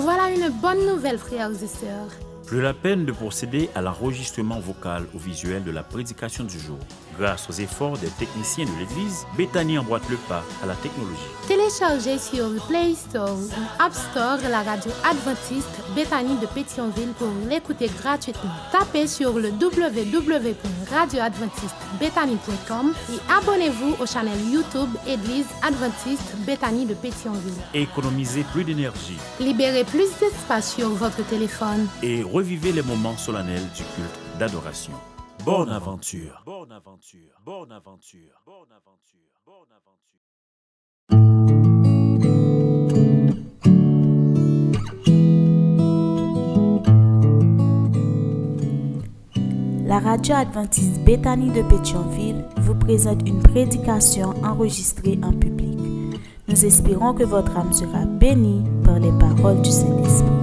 Voilà une bonne nouvelle, frères et sœurs. Plus la peine de procéder à l'enregistrement vocal ou visuel de la prédication du jour. Grâce aux efforts des techniciens de l'Église, Bethany emboîte le pas à la technologie. Téléchargez sur le Play Store ou App Store la radio adventiste Bethany de Pétionville pour l'écouter gratuitement. Tapez sur le www.radioadventistebethany.com et abonnez-vous au channel YouTube Église adventiste Bethany de Pétionville. Économisez plus d'énergie Libérez plus d'espace sur votre téléphone. et revivez les moments solennels du culte d'adoration. Bonne aventure. Bonne aventure. Bonne aventure. Bonne aventure. Bonne aventure. La radio adventiste Bethany de Pétionville vous présente une prédication enregistrée en public. Nous espérons que votre âme sera bénie par les paroles du Saint-Esprit.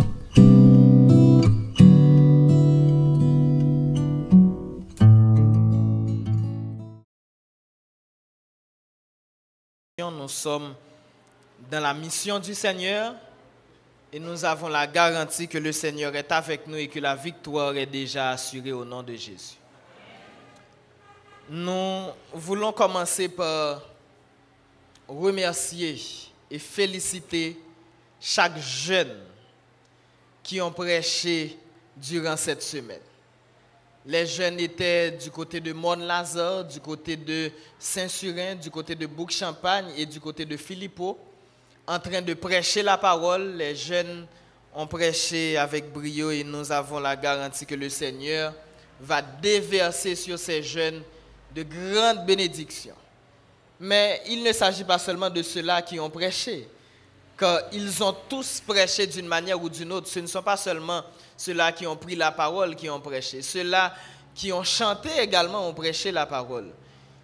Nous sommes dans la mission du Seigneur et nous avons la garantie que le Seigneur est avec nous et que la victoire est déjà assurée au nom de Jésus. Nous voulons commencer par remercier et féliciter chaque jeune qui ont prêché durant cette semaine. Les jeunes étaient du côté de Mont-Lazare, du côté de Saint-Surin, du côté de Bouc-Champagne et du côté de Philippot, en train de prêcher la parole. Les jeunes ont prêché avec brio et nous avons la garantie que le Seigneur va déverser sur ces jeunes de grandes bénédictions. Mais il ne s'agit pas seulement de ceux-là qui ont prêché, car ils ont tous prêché d'une manière ou d'une autre. Ce ne sont pas seulement ceux-là qui ont pris la parole qui ont prêché, ceux-là qui ont chanté également ont prêché la parole.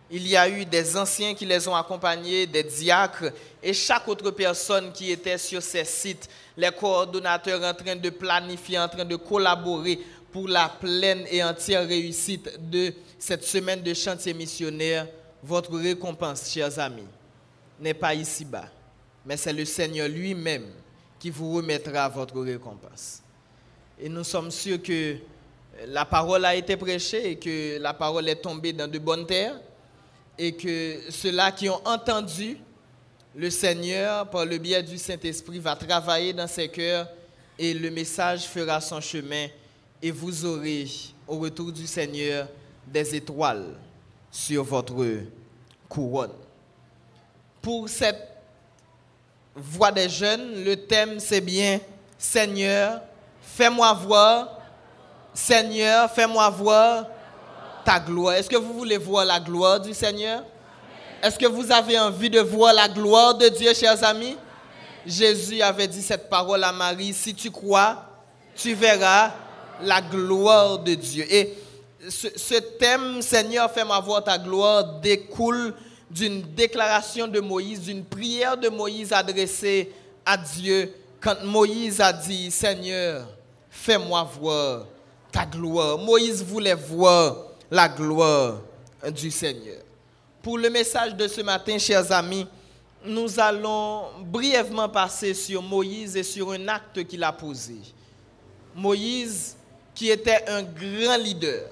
Il y a eu des anciens qui les ont accompagnés, des diacres et chaque autre personne qui était sur ces sites, les coordonnateurs en train de planifier, en train de collaborer pour la pleine et entière réussite de cette semaine de chantier missionnaire. Votre récompense, chers amis, n'est pas ici-bas, mais c'est le Seigneur lui-même qui vous remettra votre récompense. Et nous sommes sûrs que la parole a été prêchée et que la parole est tombée dans de bonnes terres et que ceux-là qui ont entendu le Seigneur, par le biais du Saint-Esprit, va travailler dans ses cœurs et le message fera son chemin et vous aurez au retour du Seigneur des étoiles sur votre couronne. Pour cette voix des jeunes, le thème c'est bien Seigneur, fais-moi voir, Seigneur, fais-moi voir ta gloire. Est-ce que vous voulez voir la gloire du Seigneur? Est-ce que vous avez envie de voir la gloire de Dieu, chers amis? Jésus avait dit cette parole à Marie, si tu crois, tu verras la gloire de Dieu. Et ce, thème, Seigneur, fais-moi voir ta gloire, découle d'une déclaration de Moïse, d'une prière de Moïse adressée à Dieu quand Moïse a dit, Seigneur, fais-moi voir ta gloire. Moïse voulait voir la gloire du Seigneur. Pour le message de ce matin, chers amis, nous allons brièvement passer sur Moïse et sur un acte qu'il a posé. Moïse, qui était un grand leader,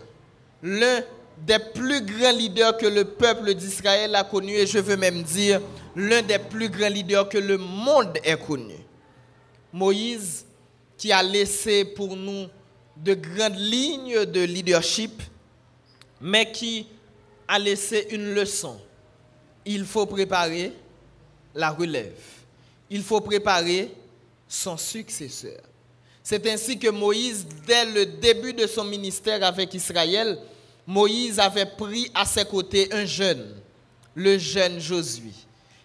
l'un des plus grands leaders que le peuple d'Israël a connu, et je veux même dire l'un des plus grands leaders que le monde ait connu. Moïse, qui a laissé pour nous de grandes lignes de leadership, mais qui a laissé une leçon. Il faut préparer la relève. Il faut préparer son successeur. C'est ainsi que Moïse, dès le début de son ministère avec Israël, Moïse avait pris à ses côtés un jeune, le jeune Josué,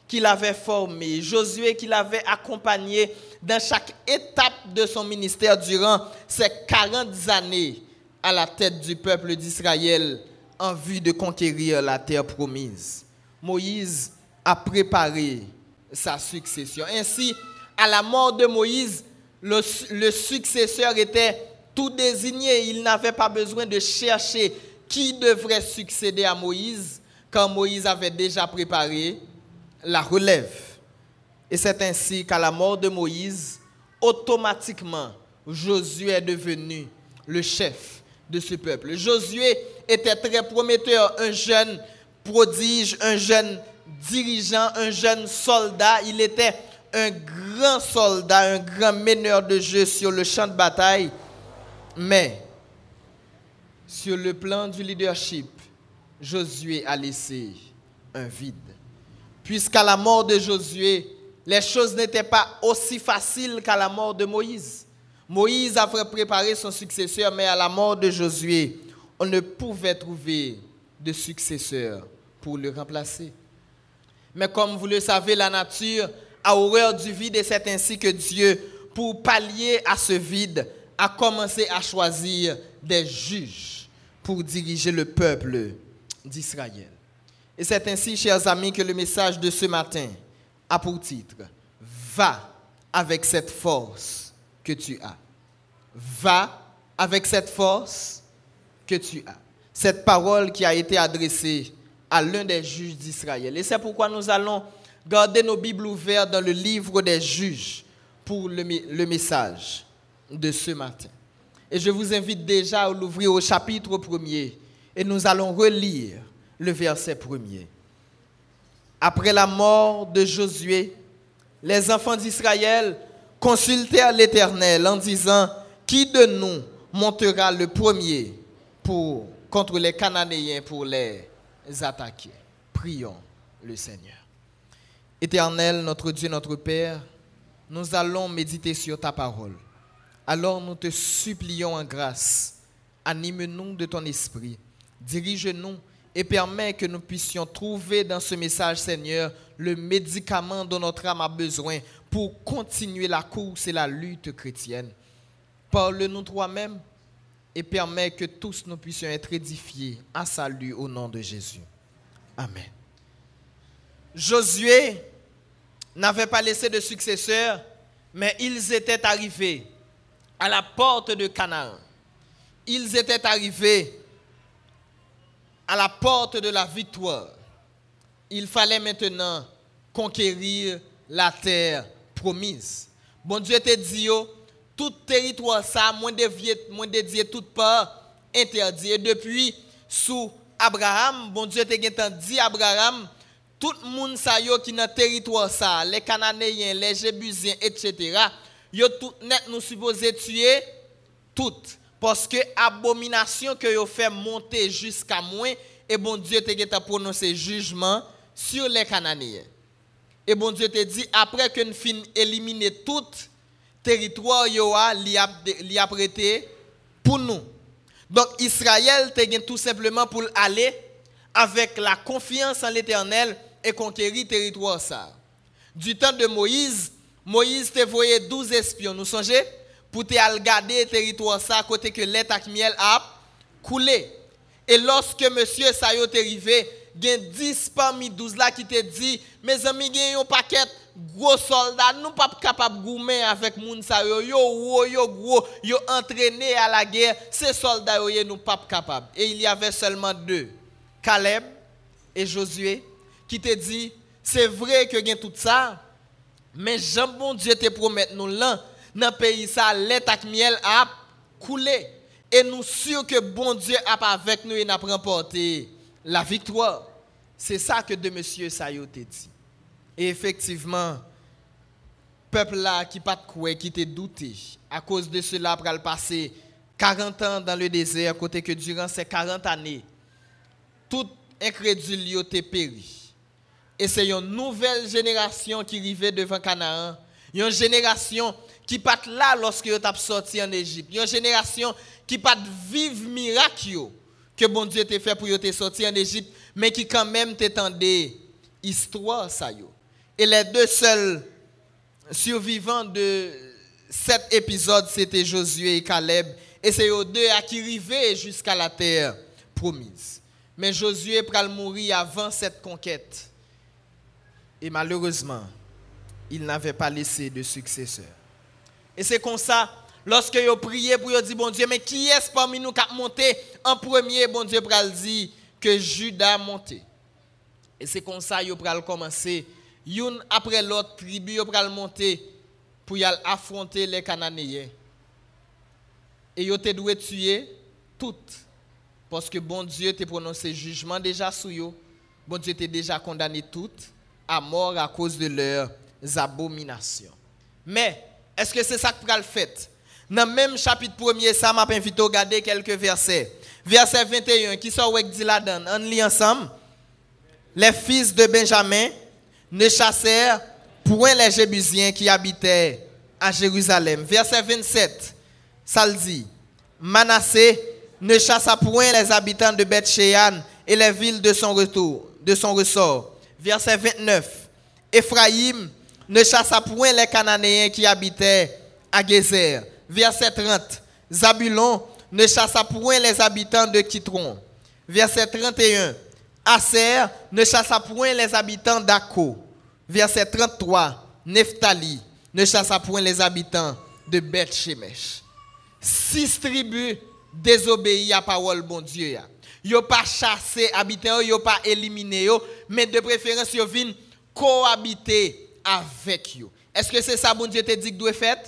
qu'il avait formé, Josué qu'il avait accompagné dans chaque étape de son ministère durant ces 40 années à la tête du peuple d'Israël en vue de conquérir la terre promise. Moïse a préparé sa succession. Ainsi, à la mort de Moïse, le, le successeur était tout désigné. Il n'avait pas besoin de chercher qui devrait succéder à Moïse, quand Moïse avait déjà préparé la relève. Et c'est ainsi qu'à la mort de Moïse, automatiquement, Josué est devenu le chef de ce peuple. Josué était très prometteur, un jeune prodige, un jeune dirigeant, un jeune soldat. Il était un grand soldat, un grand meneur de jeu sur le champ de bataille. Mais sur le plan du leadership, Josué a laissé un vide. Puisqu'à la mort de Josué, les choses n'étaient pas aussi faciles qu'à la mort de Moïse. Moïse a préparé son successeur, mais à la mort de Josué, on ne pouvait trouver de successeur pour le remplacer. Mais comme vous le savez, la nature a horreur du vide et c'est ainsi que Dieu, pour pallier à ce vide, a commencé à choisir des juges pour diriger le peuple d'Israël. Et c'est ainsi, chers amis, que le message de ce matin a pour titre Va avec cette force que tu as. Va avec cette force que tu as. Cette parole qui a été adressée à l'un des juges d'Israël. Et c'est pourquoi nous allons garder nos Bibles ouvertes dans le livre des juges pour le, le message de ce matin. Et je vous invite déjà à l'ouvrir au chapitre premier et nous allons relire le verset premier. Après la mort de Josué, les enfants d'Israël consultèrent l'Éternel en disant, qui de nous montera le premier pour, contre les Cananéens pour les attaquer? Prions le Seigneur. Éternel, notre Dieu, notre Père, nous allons méditer sur ta parole. Alors nous te supplions en grâce, anime-nous de ton esprit, dirige-nous et permets que nous puissions trouver dans ce message, Seigneur, le médicament dont notre âme a besoin pour continuer la course et la lutte chrétienne. Parle-nous toi-même et permets que tous nous puissions être édifiés à salut au nom de Jésus. Amen. Josué n'avait pas laissé de successeur, mais ils étaient arrivés à la porte de Canaan. Ils étaient arrivés à la porte de la victoire. Il fallait maintenant conquérir la terre promise. Bon Dieu te dit, tout territoire ça, moins moins dédié toute part, interdit. Et depuis, sous Abraham, bon Dieu te dit Abraham, tout le monde qui dans territoire ça, les Cananéens, les Jébusiens, etc. Yo tout net nous supposé tuer toutes parce que abomination que yo fait monter jusqu'à moi et bon Dieu te prononcé jugement sur les Cananéens. Et bon Dieu te dit après que nous fin éliminer tout territoire yo a a prêté pour nous. Donc Israël te tout simplement pour aller avec la confiance en l'Éternel et conquérir territoire ça. Du temps de Moïse, Moïse te voyé 12 espions, nous songez pour te garder territoire ça côté que l'État miel a coulé. Et lorsque monsieur Sayo est arrivé, il y a 10 parmi 12 là qui te dit, mes amis, il y a un paquet gros soldats, nous pas capables de goumer avec moun sa yo, yo, yo entraîné à la guerre, ces soldats yo, nous pas capables. Et il y avait seulement deux, Caleb et Josué, qui te dit, c'est vrai que y a tout ça, mais Jean bon Dieu te promet nous là, dans le pays ça, lait miel a coulé. Et nous sûrs que bon Dieu a avec nous et n'a remporté la victoire. C'est ça que de monsieur Sayo te dit. Et effectivement, peuple là qui pas de qui te douté, à cause de cela, pour le passer 40 ans dans le désert, côté que durant ces 40 années, toute incrédulité péri. Et c'est une nouvelle génération qui arrivait devant Canaan. Une génération qui pas là lorsque vous êtes sorti en Égypte. Une génération qui pas vivre miracle que bon Dieu t'a fait pour te sortir en Égypte, mais qui quand même t'étendait histoire ça Et les deux seuls survivants de cet épisode, c'était Josué et Caleb. Et c'est eux deux à qui arrivaient jusqu'à la terre promise. Mais Josué pral mourir avant cette conquête. Et malheureusement, il n'avait pas laissé de successeur. Et c'est comme ça, lorsque vous priez pour dire, bon Dieu, mais qui est-ce parmi nous qui a monté en premier, bon Dieu, pour dire que Judas a monté. Et c'est comme ça, vous pral commencer, une après l'autre tribu, vous pral monter pour affronter les Cananéens. Et ils ont dû tuer toutes. Parce que bon Dieu t'a prononcé jugement déjà sur eux. Bon Dieu t'a déjà condamné toutes à mort à cause de leurs abominations. Mais, est-ce que c'est ça que le fait? Dans le même chapitre 1er, ça m'a invité à regarder quelques versets. Verset 21, qui avec dit là-dedans? On lit ensemble. Les fils de Benjamin ne chassèrent point les Jébusiens qui habitaient à Jérusalem. Verset 27, ça le dit. Manassé ne chassa point les habitants de beth et les villes de son retour, de son ressort. Verset 29. Ephraïm ne chassa point les Cananéens qui habitaient à Gézer. Verset 30. Zabulon ne chassa point les habitants de Kitron. Verset 31. Aser ne chassa point les habitants d'Ako. Verset 33. Nephtali ne chassa point les habitants de Beth Shemesh. Six tribus désobéissent à parole bon Dieu. Yo pas chassé habitants, yo pas éliminé mais de préférence yo viennent cohabiter avec eux. Est-ce que c'est ça bon Dieu te dit que doit faire?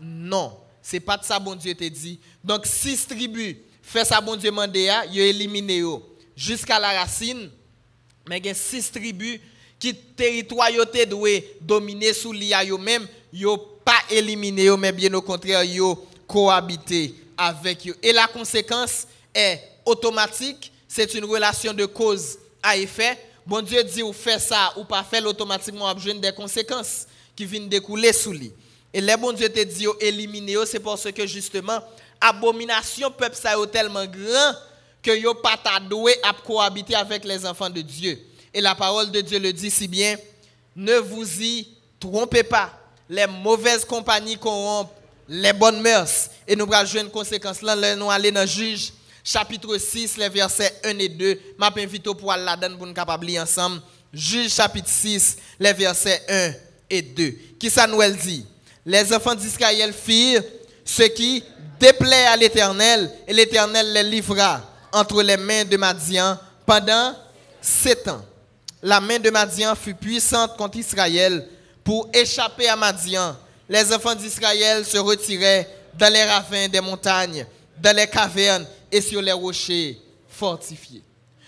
Non, c'est pas de ça bon Dieu te dit. Donc six tribus fait ça bon Dieu mandé yo éliminé jusqu'à la racine. Mais il a six tribus qui territoire yo te dominer sous l'IA yo même, yo pas éliminé mais bien au contraire yo cohabiter avec eux. Et la conséquence est automatique, c'est une relation de cause à effet. Bon Dieu dit ou fait ça ou pas fait automatiquement besoin des conséquences qui viennent découler sous lui. Et les bon Dieu te dit éliminer c'est parce que justement abomination peuple ça est tellement grand que yo pas doué à cohabiter avec les enfants de Dieu. Et la parole de Dieu le dit si bien, ne vous y trompez pas. Les mauvaises compagnies corrompent les bonnes mœurs. Et nous allons jouer une conséquence là, nous allons dans Juge, chapitre 6, les versets 1 et 2. Je invite pour aller là-dedans pour nous capables ensemble. Juge, chapitre 6, les versets 1 et 2. Qui ça nous dit? Les enfants d'Israël firent ce qui déplaît à l'Éternel, et l'Éternel les livra entre les mains de Madian pendant sept ans la main de Madian fut puissante contre Israël pour échapper à Madian. Les enfants d'Israël se retiraient dans les ravins des montagnes, dans les cavernes et sur les rochers fortifiés.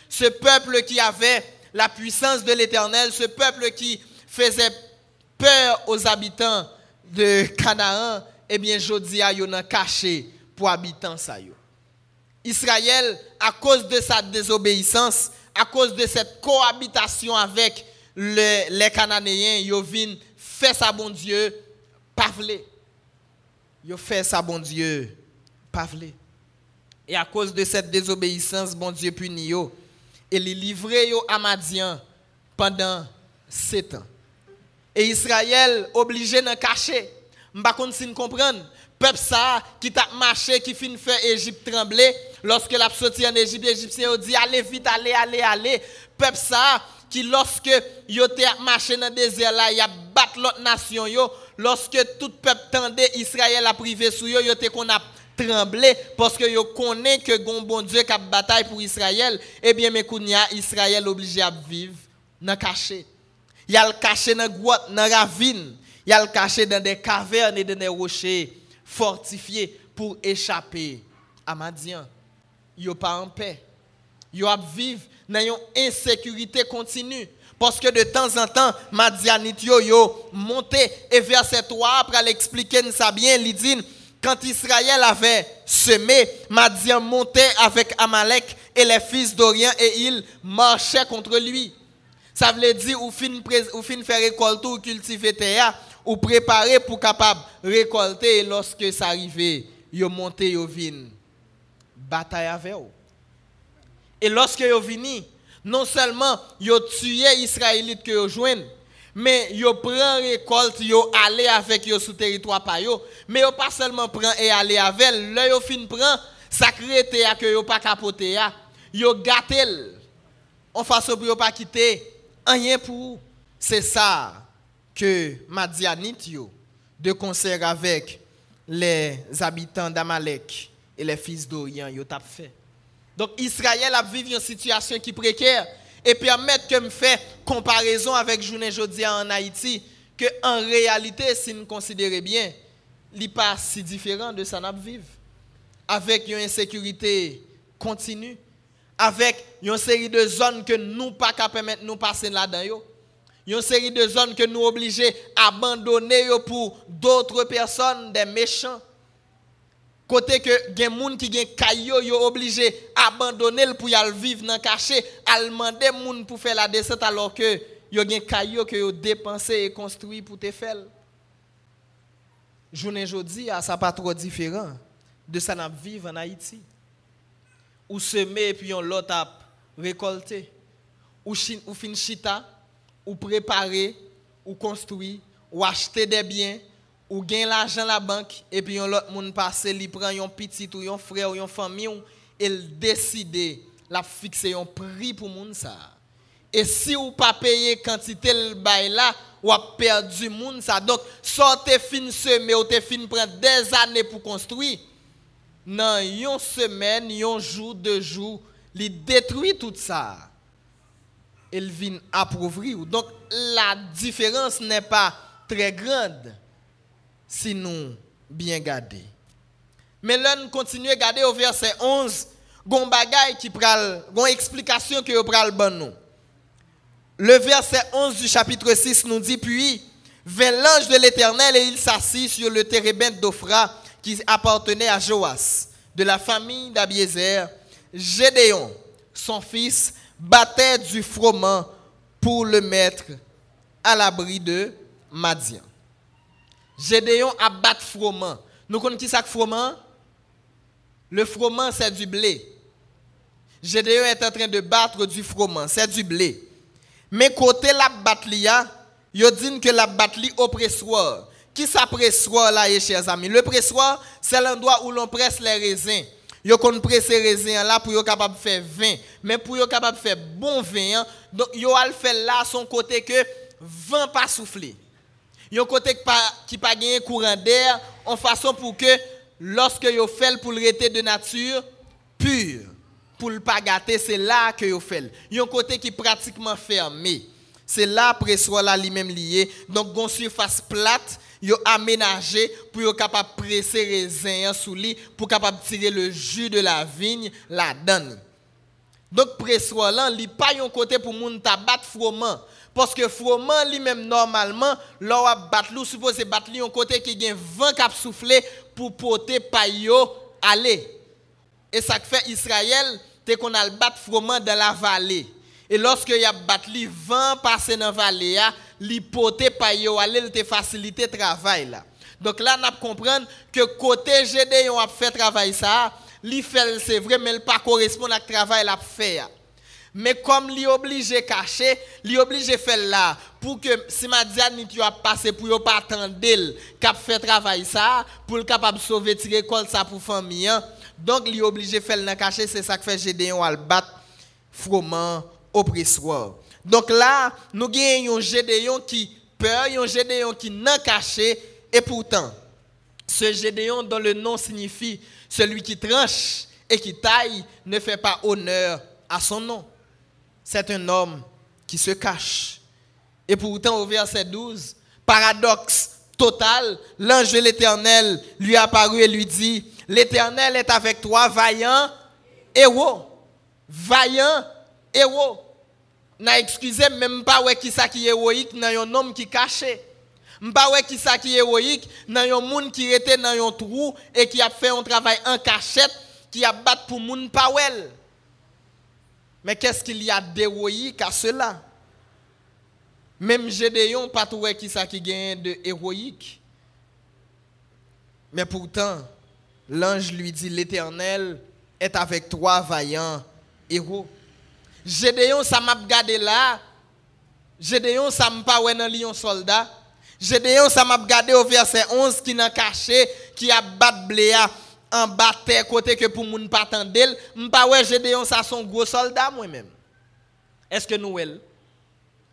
Ce peuple qui avait la puissance de l'Éternel, ce peuple qui faisait peur aux habitants de Canaan, eh bien, Jodia a caché pour habitants ça. Israël, à cause de sa désobéissance, à cause de cette cohabitation avec les Cananéens, ils viennent faire ça bon Dieu, pas Ils fait ça bon Dieu, pas Et à cause de cette désobéissance, bon Dieu punit yo. Et les livré à Madian pendant sept ans. Et Israël obligé de cacher. Je ne sais pas comprenez peuple ça qui t'a marché qui fin fait Égypte trembler lorsque l'a sorti en Égypte égyptien dit allez vite allez allez allez peuple ça qui lorsque yo te marché dans le désert là y a battu l'autre nation yo lorsque tout peuple tendait Israël a privé sur yo yo te qu'on a tremblé parce que yo connaît que gon bon Dieu qui bataille pour Israël eh bien mais kounya Israël obligé à vivre dans caché il a le caché dans grotte dans ravine il a le caché dans des cavernes et dans des rochers fortifié pour échapper à Madian. Yo pas en paix. Yo a vivre dans une insécurité continue. Parce que de temps en temps, Madianit yo yo monté et verset 3 après l'expliquer bien, il quand Israël avait semé, Madian montait avec Amalek et les fils d'Orient et ils marchaient contre lui. Ça veut dire ou fin faire récolte ou cultiver ou préparer pour capable récolter lorsque ça arrive, yo monté yo vin bataille avec eux. Et lorsque yo vini, non seulement yo tué Israélites que yo joignent, mais yo prend récolte, yo aller avec yo sous territoire pa yo, mais yo pas seulement prend et aller avec, là yo fin prend sacré à que yo pas capoter ya, yo gâtel. En façon pour yo pas quitter rien pour c'est ça que Madianite de concert avec les habitants d'Amalek et les fils d'Orient yo fait. Donc Israël a vécu une situation qui précaire et permettre que me fait comparaison avec journée jeudi en Haïti que en réalité, si nous considérons bien, n'est pas si différent de ça nous vivre. Avec une insécurité continue, avec une série de zones que nous pas permettre nous passer là-dedans. Une série de zones que nous obligés d'abandonner pour d'autres personnes, des méchants. Côté que des gens qui gen caillou yo obligé abandonner pour y aller vivre dans caché, à demander moun pour faire la descente alors que yo gen caillou que yo dépensé et construit pour te faire. Journée jodi a ça pas trop différent de ça n'a vivre en Haïti. Ou semer puis on l'autre a récolter. Ou ou fin chita, ou préparer, ou construire, ou acheter des biens ou gain l'argent la banque et puis l'autre monde passe li prend un petit ou un frère ou une famille et décide la fixer un prix pour monde ça et si ou pas payer quantité le bail là ou a perdu monde ça donc sortez fin semer ou te fin prendre des années pour construire. Dans une semaine un jour deux jours il détruit tout ça. Il vient appauvrir. Donc la différence n'est pas très grande si nous bien garder. Mais là, nous continuons à garder au verset 11, gon bagay qui pral, gon explication que pral nous. Le verset 11 du chapitre 6 nous dit puis vint l'ange de l'Éternel et il s'assit sur le térébinthe d'Ophra qui appartenait à Joas, de la famille d'Abiézer. Gédéon, son fils, battait du froment pour le mettre à l'abri de Madian. Gédéon a battu froment. Nous connaissons qui ça froment? Le froment, c'est du blé. Gédéon est en train de battre du froment, c'est du blé. Mais côté la batlia, il dit que la batlie au pressoir. Qui ça pressoir là, eh, chers amis? Le pressoir, c'est l'endroit où l'on presse les raisins. Yo kon presse raisins là pour yo capable faire vin, mais pour yo capable faire bon vin, hein, donc yo al fait là son côté que vin pas souffler. Yon côté qui pas gagné courant d'air en façon pour que lorsque yo fait pour le rester de nature pure pour le pas gâter c'est là que yo fait. Yon côté qui pratiquement fermé. C'est là pressoir là lui-même lié. Donc gon surface plate yo aménagé pour yo capable presser raisin sous lit pour capable tirer le jus de la vigne la donne. Donc pressoir là, li pas yon côté pour moun tabat froment parce que froment lui-même normalement, là on battre lui supposé battre lui un côté qui gagne vent cap souffler pour porter payo aller. Et ça fait Israël, c'est qu'on a le froment dans la vallée. Et lorsque y a battre lui vent passer dans la vallée, li porter payo aller, il te faciliter travail là. Donc là, on comprendre que côté Gédéon a fait travail ça, c'est vrai mais il pas correspond à travail l'a fait. Mais comme li obligé cacher, li obligé faire là pour que si ma tu a passé pour yo pas attendre cap fait travail ça pour capable sauver tirer col ça pour famille. Hein. Donc li obligé faire là cacher, c'est ça que fait Gédéon al battre froment oppresseur. Donc là, nous avons un Gédéon qui peur, un Gédéon qui n'a caché et pourtant ce Gédéon dont le nom signifie celui qui tranche et qui taille ne fait pas honneur à son nom c'est un homme qui se cache. Et pourtant, au verset 12, paradoxe total, l'ange de l'Éternel lui apparut et lui dit, l'Éternel est avec toi, vaillant héros. Vaillant héros. N'a excusé même pas ouais qui ça qui est héroïque dans un homme qui caché. M'pa ouais qui ça qui est héroïque dans un monde qui était dans un trou et qui a fait un travail en cachette qui a battu pour monde pas well. Mais qu'est-ce qu'il y a d'héroïque à cela? Même Gédéon, pas tout qui ça qui de héroïque. Mais pourtant, l'ange lui dit l'Éternel est avec toi, vaillant héros. Gédéon, ça m'a regardé là. Gédéon, ça m'a pas dans lion soldat. Gédéon, ça m'a regardé au verset 11 qui n'a caché, qui a battu bléa en bas côté que pour moun pas tendel, m'pa ouais Gédéon ça son gros soldat moi même. Est-ce que nous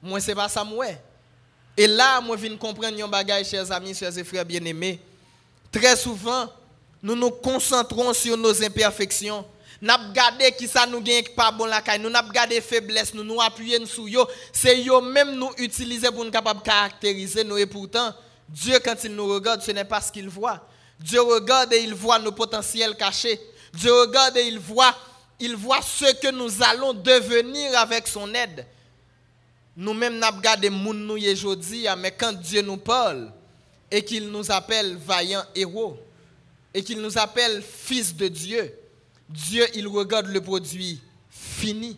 Moi c'est pas ça moi. Et là moi viens comprendre un bagage chers amis, chers et frères bien-aimés. Très souvent nous nous concentrons sur nos imperfections, N'a gardé qui ça nous gagne pas bon la caille, nous n'a gardé faiblesse, nous nous appuyer sur yo, c'est yo même nous utiliser pour nous capable caractériser et pourtant Dieu quand il nous regarde, ce n'est pas ce qu'il voit. Dieu regarde et il voit nos potentiels cachés. Dieu regarde et il voit il voit ce que nous allons devenir avec son aide. Nous-mêmes n'a gardé moun nous aujourd'hui, mais quand Dieu nous parle et qu'il nous appelle vaillants héros et qu'il nous appelle fils de Dieu, Dieu, il regarde le produit fini.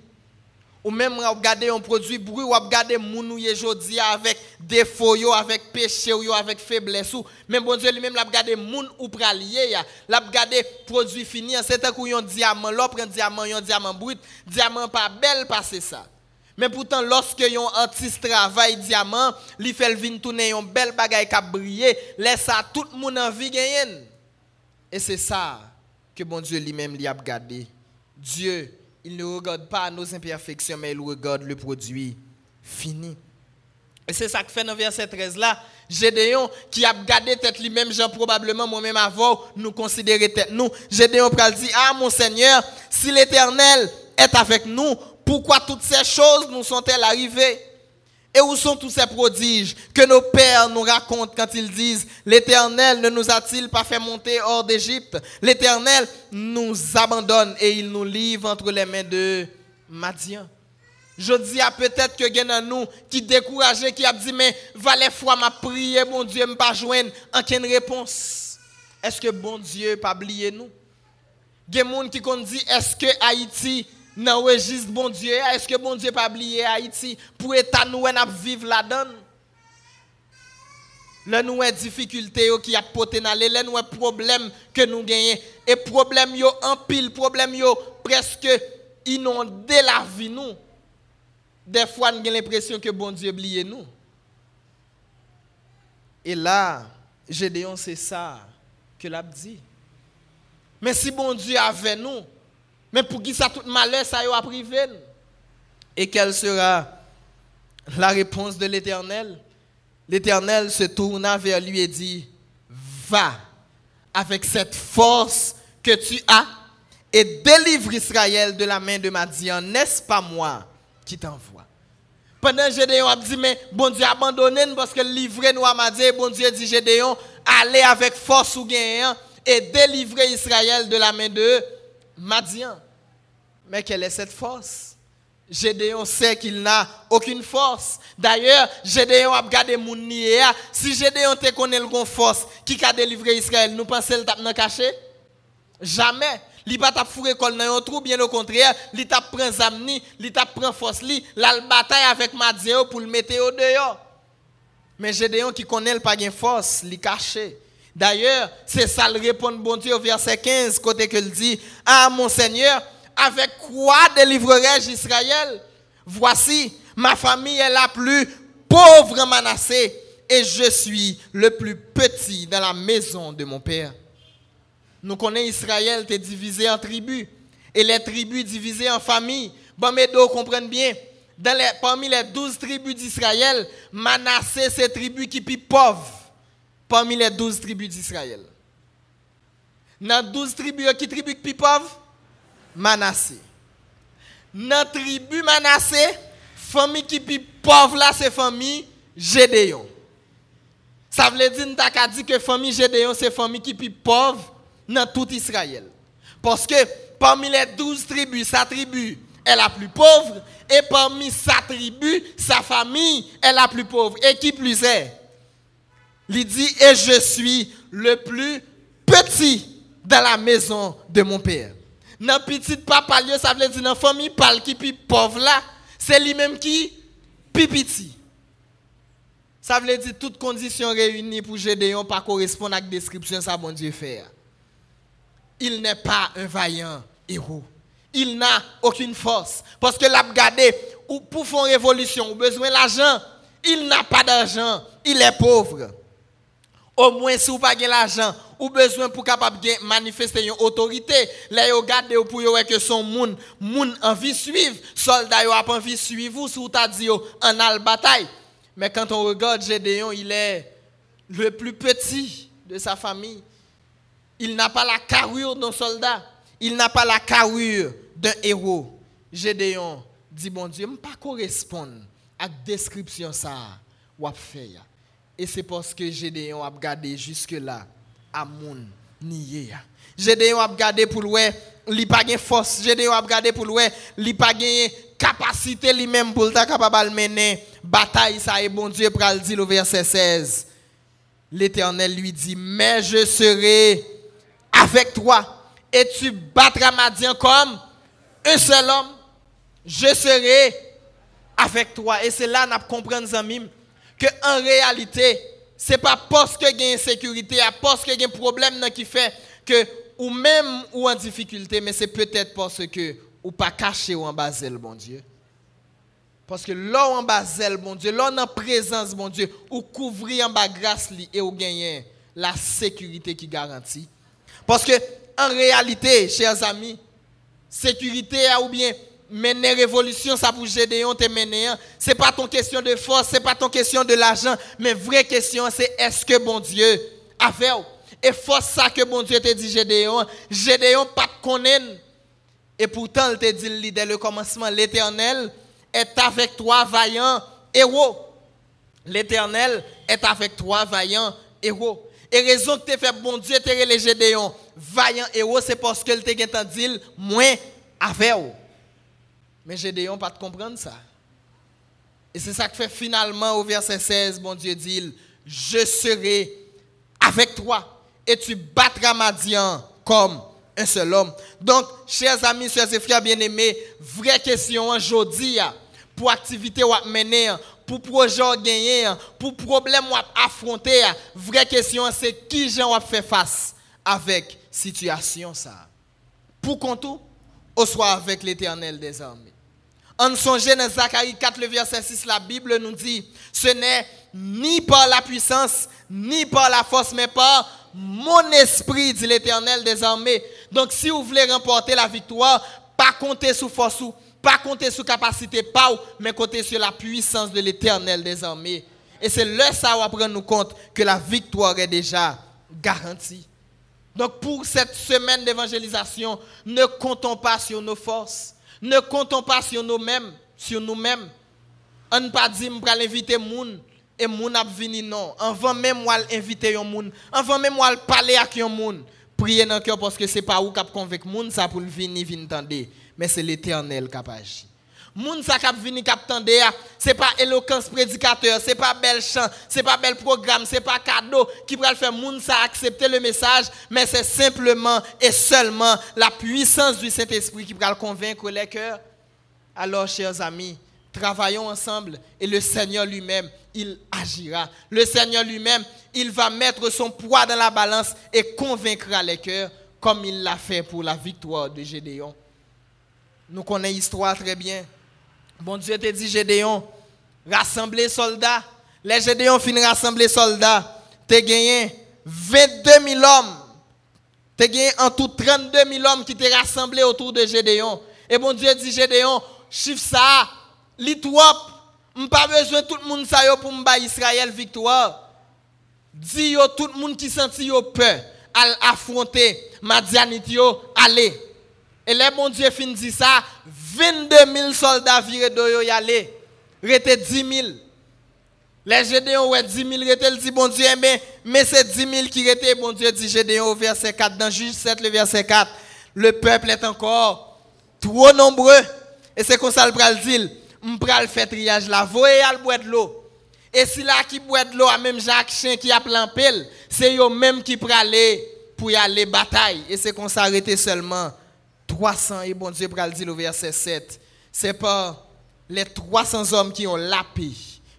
Ou même regarder un produit bruit, ou regarder mounouye jodi avec défaut, avec péché, avec faiblesse. Même bon Dieu lui-même l'a regardé moun ou pralier, l'a regardé produit fini. C'est un un diamant, l'autre un diamant, un diamant brut, diamant pas belle, passer ça. Mais pourtant, lorsque yon artiste travaille diamant, li fait vin tourner yon belle bagaille qui briller, laisse ça tout le monde en vie gagner. Et c'est ça que bon Dieu lui-même lui regardé. Dieu, il ne regarde pas nos imperfections, mais il regarde le produit fini. Et c'est ça que fait dans verset 13 là, Gédéon qui a gardé tête lui-même, genre probablement moi-même avant, nous considérer tête nous. Gédéon pral dit, ah mon Seigneur, si l'Éternel est avec nous, pourquoi toutes ces choses nous sont-elles arrivées? Et où sont tous ces prodiges que nos pères nous racontent quand ils disent L'Éternel ne nous a-t-il pas fait monter hors d'Égypte? L'Éternel nous abandonne et il nous livre entre les mains de Madian. Je dis à peut-être que y nous qui découragé, qui a dit mais valait fois m'a prié, bon Dieu me pas joindre aucune réponse. Est-ce que bon Dieu pas oublié nous? Il y a des gens qui dit est-ce que Haïti dans le registre bon Dieu, est-ce que bon Dieu pas oublié Haïti? Pour état nous vivre là-dedans? Là nous avons difficulté qui a poté dans les nous problème que nous gagnons et problème yo en pile problème yo presque inondé la vie nous. Des fois nous avons l'impression que bon Dieu oublié nous. Et là, Gédéon c'est ça que l'a dit. Mais si bon Dieu avait nous, mais pour qui ça tout malheur ça y a privé Et quelle sera la réponse de l'Éternel? L'Éternel se tourna vers lui et dit, va avec cette force que tu as et délivre Israël de la main de Madian. N'est-ce pas moi qui t'envoie? Pendant Gédéon a dit, mais bon Dieu abandonné parce que livrer nous à Madian, bon Dieu dit Gédéon, allez avec force ou gagnant et délivrer Israël de la main de Madian. Mais quelle est cette force? Gédéon sait qu'il n'a aucune force. D'ailleurs, Gédéon a regardé mon Si Gédéon te connaît le force qui a délivré Israël, nous pensons qu'il t'a caché Jamais. Il pas t'a fourré col dans un trou, bien au contraire, il t'a pris zamni, il t'a pris force li, la bataille avec Madian pour le mettre au dehors. Mais Gédéon qui connaît pas de force, il caché. D'ailleurs, c'est ça le répond bon Dieu au verset 15 côté que dit "Ah mon Seigneur, avec quoi délivrerai-je Israël? Voici, ma famille est la plus pauvre Manassé et je suis le plus petit dans la maison de mon père. Nous connaissons Israël, est divisé en tribus et les tribus divisées en familles. Bon, mes deux comprennent bien? Parmi les douze tribus d'Israël, Manassé, c'est tribu qui est pauvre parmi les douze tribus d'Israël. Dans douze tribus, qui tribu qui pauvre? Manassé. Dans tribu Manassé, famille qui est pauvre là, c'est famille Gédéon. Ça veut dire que dit que famille Gédéon, c'est famille qui est pauvre dans tout Israël. Parce que parmi les douze tribus, sa tribu est la plus pauvre. Et parmi sa tribu, sa famille est la plus pauvre. Et qui plus est? Il dit, et je suis le plus petit dans la maison de mon père dans petit papa ça veut dire dans famille parle qui pi pauvre là, c'est lui-même qui pi petit. Ça veut dire toutes conditions réunies pour Gédéon pas à la description ça bon Dieu fait. Il n'est pas un vaillant héros. Il n'a aucune force parce que l'a gardé ou pour faire une révolution, ou besoin d'argent, il n'a pas d'argent, il est pauvre. Au moins si vous pas l'argent, ou besoin pour capable manifester une autorité là yo garde pour yo que son monde monde envie suivre soldat yo a envie suivre ou si vous t'a en al bataille mais quand on regarde Gédéon il est le plus petit de sa famille il n'a pas la carrure d'un soldat Il n'a pas la carrure d'un héros. Gédéon dit, bon Dieu, ne pas correspondre à la description ça ou fait. Et c'est parce que Gédéon a regardé jusque-là à mon nié. Gédéon a regardé pour ouais, il pas de force. Gédéon a pour ouais, il pas de capacité lui-même pour ta capable mener bataille ça et bon Dieu pour le dire au verset 16. L'Éternel lui dit, mais je serai avec toi et tu battras Madian comme un seul homme. Je serai avec toi. Et c'est là qu'on comprend, Zamim, que en réalité, ce n'est pas parce que y a insécurité, parce que y a un problème qui fait que, ou même ou en difficulté, mais c'est peut-être parce que, ou pas caché ou en bas bon Dieu. Parce que là en bas bon Dieu, là en présence, bon Dieu, ou couvrir en bas grâce et ou gagner la sécurité qui garantit. Parce que, en réalité, chers amis, sécurité ou bien mener révolution, ça pour Gédéon te mener. Hein. C'est pas ton question de force, c'est pas ton question de l'argent, mais vraie question, c'est est-ce que bon Dieu a fait Et force ça que bon Dieu te dit Gédéon, Gédéon pas de connaître. Et pourtant, il te dit dès le commencement, l'Éternel est avec toi, vaillant héros. L'Éternel est avec toi, vaillant héros. Et raison que tu fait bon Dieu te les Gédéon, vaillant héros, c'est parce que te dit moins avec mais Gédéon pas de comprendre ça. Et c'est ça que fait finalement au verset 16, bon Dieu dit, je serai avec toi et tu battras Madian comme un seul homme. Donc, chers amis, chers et frères bien-aimés, vraie question aujourd'hui, pour activité ou mener, pour projet gagner, pour problème ou affronter, vraie question c'est qui j'en fait face avec situation ça? Pour qu'on tout, ou soit avec l'éternel des armées. En songeant dans Zacharie 4, le verset 6, la Bible nous dit, ce n'est ni par la puissance, ni par la force, mais par mon esprit, dit l'Éternel des armées. Donc si vous voulez remporter la victoire, pas compter sur force ou, pas compter sur capacité, pas mais compter sur la puissance de l'Éternel des armées. Et c'est là ça va prendre nous compte que la victoire est déjà garantie. Donc pour cette semaine d'évangélisation, ne comptons pas sur nos forces. Ne comptons pas sur nous-mêmes, sur nous-mêmes. On ne pas dire que inviter moun et moun a venir non. Avant même moi inviter un moun, avant même moi parler avec un moun. Priez dans le cœur parce que c'est pas où cap convaincre moun ça pour venir venir mais c'est l'Éternel qui agir. Moun sa kap vini kap tande c'est pas éloquence prédicateur, c'est pas bel chant, c'est pas bel programme, c'est pas cadeau qui le faire moun accepter le message, mais c'est simplement et seulement la puissance du Saint-Esprit qui le convaincre les cœurs. Alors, chers amis, travaillons ensemble et le Seigneur lui-même, il agira. Le Seigneur lui-même, il va mettre son poids dans la balance et convaincra les cœurs comme il l'a fait pour la victoire de Gédéon. Nous connaissons l'histoire très bien. Bon Dieu te dit, Gédéon, rassembler soldats. Les Gédéon fin rassembler soldats. Tu gagné 22 000 hommes. Tu gagné en tout 32 000 hommes qui t'ont rassemblés autour de Gédéon. Et bon Dieu dit, Gédéon, chiffre ça, lit pas besoin de tout le monde pour m'ba Israël victoire. Dis tout le monde qui senti yo peur à affronter Madianit yo, allez. Et les bon Dieu fin dit ça, 22 000 soldats virés de y aller. Rete 10 000. Les Gédéons, ouais, 10 000 rete, dit bon Dieu, mais, c'est 10 000 qui rete, bon Dieu dit Gédéon verset 4, dans Juge 7, le verset 4. Le peuple est encore trop nombreux. Et c'est comme ça le pral dit, m'pral fait triage là, voyez al boire de l'eau. Et si là qui boit de l'eau, même Jacques Chien qui a pile, c'est eux même qui aller pour y aller bataille. Et c'est qu'on s'arrêtait seulement 300, et bon Dieu le dire au verset 7, c'est pas les 300 hommes qui ont la paix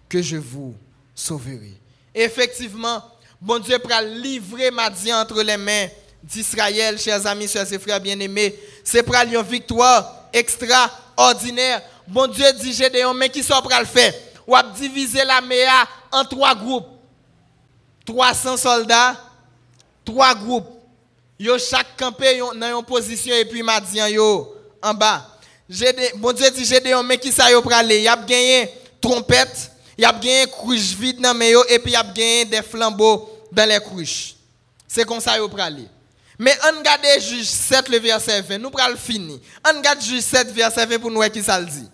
que je vous sauverai. effectivement, bon Dieu pral livrer Madian entre les mains d'Israël, chers amis, chers et frères bien-aimés. C'est pour une victoire extraordinaire. Bon Dieu dit Gédéon, mais qui sont le faire? Ou a diviser la MEA en trois groupes. 300 soldats, trois groupes yo chaque campé dans une position et puis Madian yo en bas. Bon Dieu dit Gédéon mais qui ça yo pralé, y a gagné trompette, y a gagné cruche vide dans yo et puis y a gagné des flambeaux dans les cruches. C'est comme ça yo pralé. Mais on regarde juge 7, le verset 20. Nous prenons fini. On regarde juge 7, verset 20 pour nous voir qui ça dit.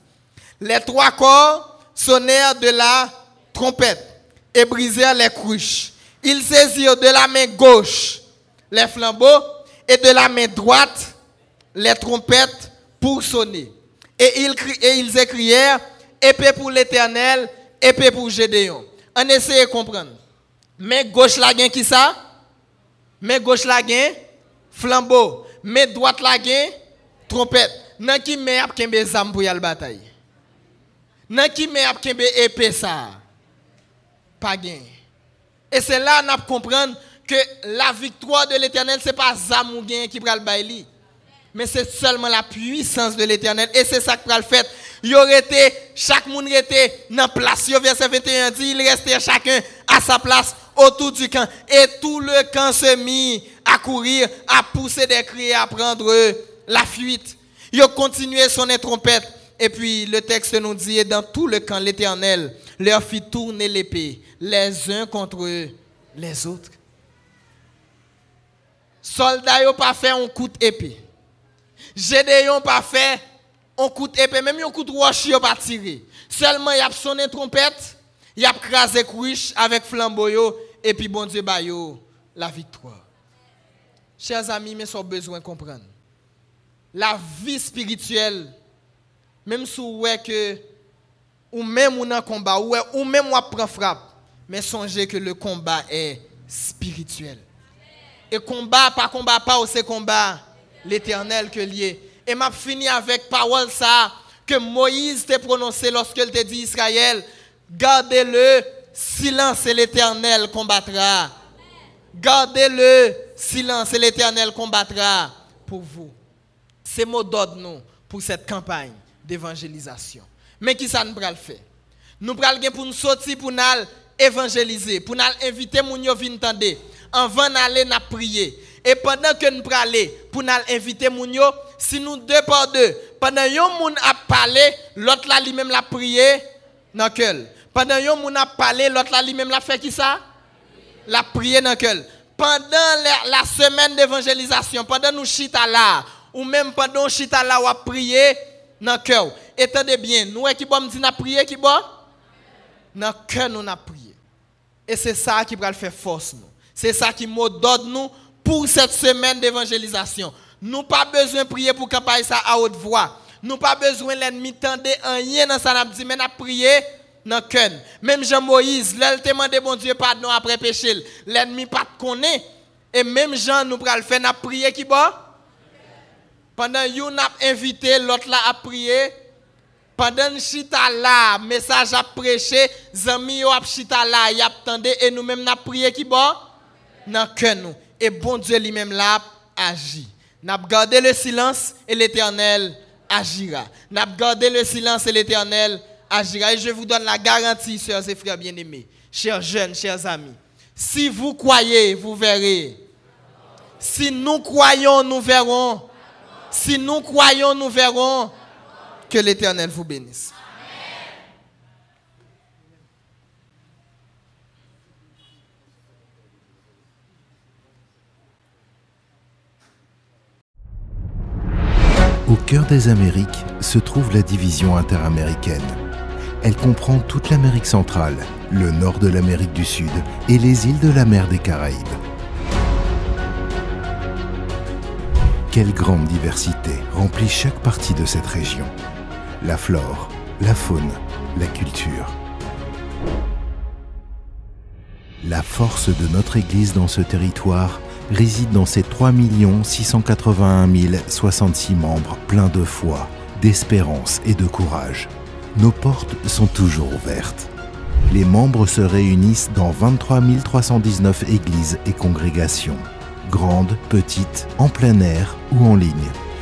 Les trois corps sonnèrent de la trompette et brisèrent les couches. Ils saisirent de la main gauche les flambeaux et de la main droite les trompettes pour sonner. Et ils, et ils écrièrent épée pour l'Éternel, épée pour Gédéon. On essaie de comprendre. Main gauche la gain qui ça? Main gauche la gain flambeau. Main droite la gain trompette. Nan qui met ap kembe zam pour yal bataille? Nan qui met ap épée ça? Pas gain. Et c'est là qu'on comprendre que la victoire de l'Éternel c'est pas zam ou gain qui pral baili mais c'est seulement la puissance de l'éternel. Et c'est ça qui va le faire. Il aurait été, chaque monde était dans place. Verset 21 dit, il restait chacun à sa place autour du camp. Et tout le camp se mit à courir, à pousser des cris, à prendre la fuite. Il a continué son trompette. Et puis le texte nous dit, dans tout le camp, l'éternel leur fit tourner l'épée, les uns contre les autres. Soldats n'ont pas fait un coup d'épée. Gédéon pas fait on coup d'épée, même un coup de roche, il pas tiré. Seulement, il a sonné trompette, il a crasé couche avec flambeau, et puis bon Dieu, bah, la victoire. Chers amis, mais sont besoin de comprendre. La vie spirituelle, même si vous que, ou même on combat, ou même on prend frappe, mais songez que le combat est spirituel. Et combat, pas combat, pas, c'est combat l'éternel que lié. Et m'a fini avec parole ça que Moïse t'a prononcé lorsqu'il t'a dit Israël, gardez le silence et l'éternel combattra. Gardez le silence et l'éternel combattra pour vous. C'est mot d'ordre nous pour cette campagne d'évangélisation. Mais qui ça nous le faire? Nous pral pour nous sortir pour nous évangéliser, pour nous inviter mon yo venir Avant d'aller nous prier. Et pendant que nous parlons, pour nous inviter Mounio, si nous deux par deux, pendant que nous a parlé, l'autre là lui-même l'a prié dans le Pendant que nous a parlé, l'autre là lui-même l'a fait qui ça? La prié dans le Pendant la, semaine d'évangélisation, pendant nous chita là, ou même pendant chita là, on a prié dans le cœur. Étendez bien, nous qui bon dit n'a prié qui bon? Dans le cœur nous a prié. Et c'est ça qui va faire force nous. C'est ça qui nous donne pour cette semaine d'évangélisation. Nous pas besoin de prier pour campagne ça à haute voix. Nous pas besoin l'ennemi tendre rien dans ça dit mais n'a prier dans. Même Jean Moïse, l'elle demandé bon Dieu pardon après péché. L'ennemi pas connaît et même Jean nous pral faire n'a prier qui bon? Pendant you n'a invité l'autre là à prier pendant chita là message à prêcher zami yo a chita là y a et nous même n'a prié qui bon? Et bon Dieu lui-même là agit. N'a gardé le silence et l'Éternel agira. N'a gardé le silence et l'Éternel agira. Et je vous donne la garantie, sœurs et frères bien-aimés, chers jeunes, chers amis. Si vous croyez, vous verrez. Si nous croyons, nous verrons. Si nous croyons, nous verrons. Que l'Éternel vous bénisse. Au cœur des Amériques se trouve la division interaméricaine. Elle comprend toute l'Amérique centrale, le nord de l'Amérique du Sud et les îles de la mer des Caraïbes. Quelle grande diversité remplit chaque partie de cette région. La flore, la faune, la culture. La force de notre Église dans ce territoire réside dans ces 3 681 066 membres pleins de foi, d'espérance et de courage. Nos portes sont toujours ouvertes. Les membres se réunissent dans 23 319 églises et congrégations, grandes, petites, en plein air ou en ligne.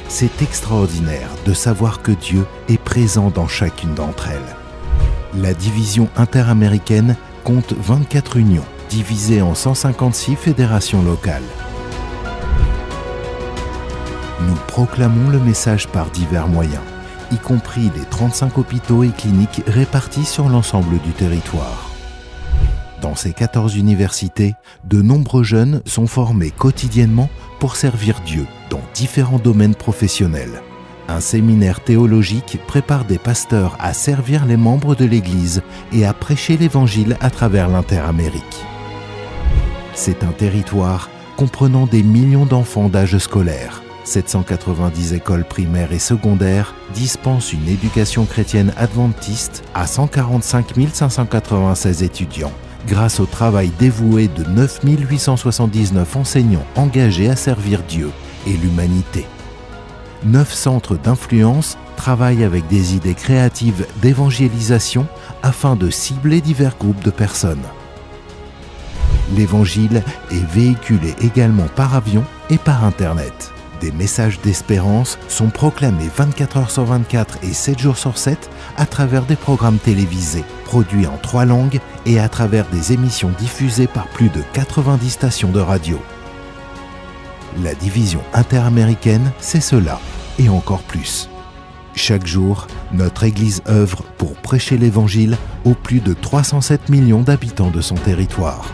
C'est extraordinaire de savoir que Dieu est présent dans chacune d'entre elles. La division interaméricaine compte 24 unions divisé en 156 fédérations locales. Nous proclamons le message par divers moyens, y compris les 35 hôpitaux et cliniques répartis sur l'ensemble du territoire. Dans ces 14 universités, de nombreux jeunes sont formés quotidiennement pour servir Dieu dans différents domaines professionnels. Un séminaire théologique prépare des pasteurs à servir les membres de l'Église et à prêcher l'Évangile à travers l'Interamérique. C'est un territoire comprenant des millions d'enfants d'âge scolaire. 790 écoles primaires et secondaires dispensent une éducation chrétienne adventiste à 145 596 étudiants grâce au travail dévoué de 9 879 enseignants engagés à servir Dieu et l'humanité. Neuf centres d'influence travaillent avec des idées créatives d'évangélisation afin de cibler divers groupes de personnes. L'Évangile est véhiculé également par avion et par Internet. Des messages d'espérance sont proclamés 24 heures sur 24 et 7 jours sur 7 à travers des programmes télévisés, produits en trois langues et à travers des émissions diffusées par plus de 90 stations de radio. La division interaméricaine, c'est cela, et encore plus. Chaque jour, notre Église œuvre pour prêcher l'Évangile aux plus de 307 millions d'habitants de son territoire.